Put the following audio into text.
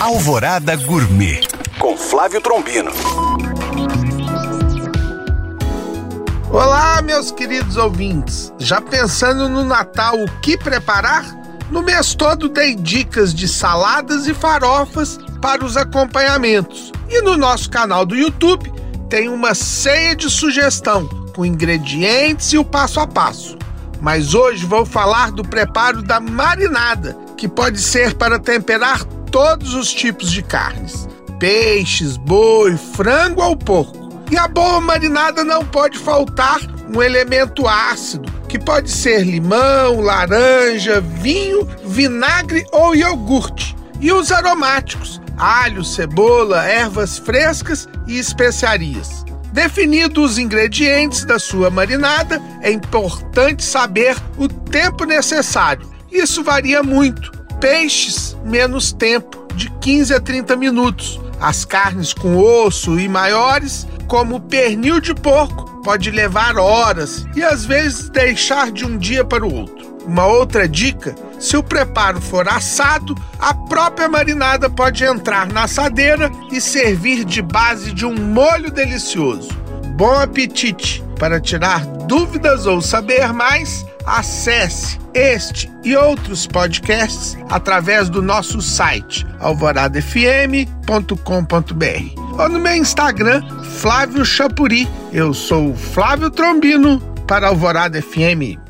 Alvorada Gourmet com Flávio Trombino. Olá, meus queridos ouvintes. Já pensando no Natal o que preparar? No mês todo dei dicas de saladas e farofas para os acompanhamentos. E no nosso canal do YouTube tem uma ceia de sugestão com ingredientes e o passo a passo. Mas hoje vou falar do preparo da marinada, que pode ser para temperar todos os tipos de carnes: peixes, boi, frango ou porco. E a boa marinada não pode faltar um elemento ácido, que pode ser limão, laranja, vinho, vinagre ou iogurte. E os aromáticos: alho, cebola, ervas frescas e especiarias. Definidos os ingredientes da sua marinada, é importante saber o tempo necessário. Isso varia muito. Peixes, menos tempo, de 15 a 30 minutos. As carnes com osso e maiores, como pernil de porco, pode levar horas e às vezes deixar de um dia para o outro. Uma outra dica: se o preparo for assado, a própria marinada pode entrar na assadeira e servir de base de um molho delicioso. Bom apetite! Para tirar dúvidas ou saber mais, acesse este e outros podcasts através do nosso site alvoradafm.com.br ou no meu Instagram, Flávio Chapuri. Eu sou Flávio Trombino para Alvorada FM.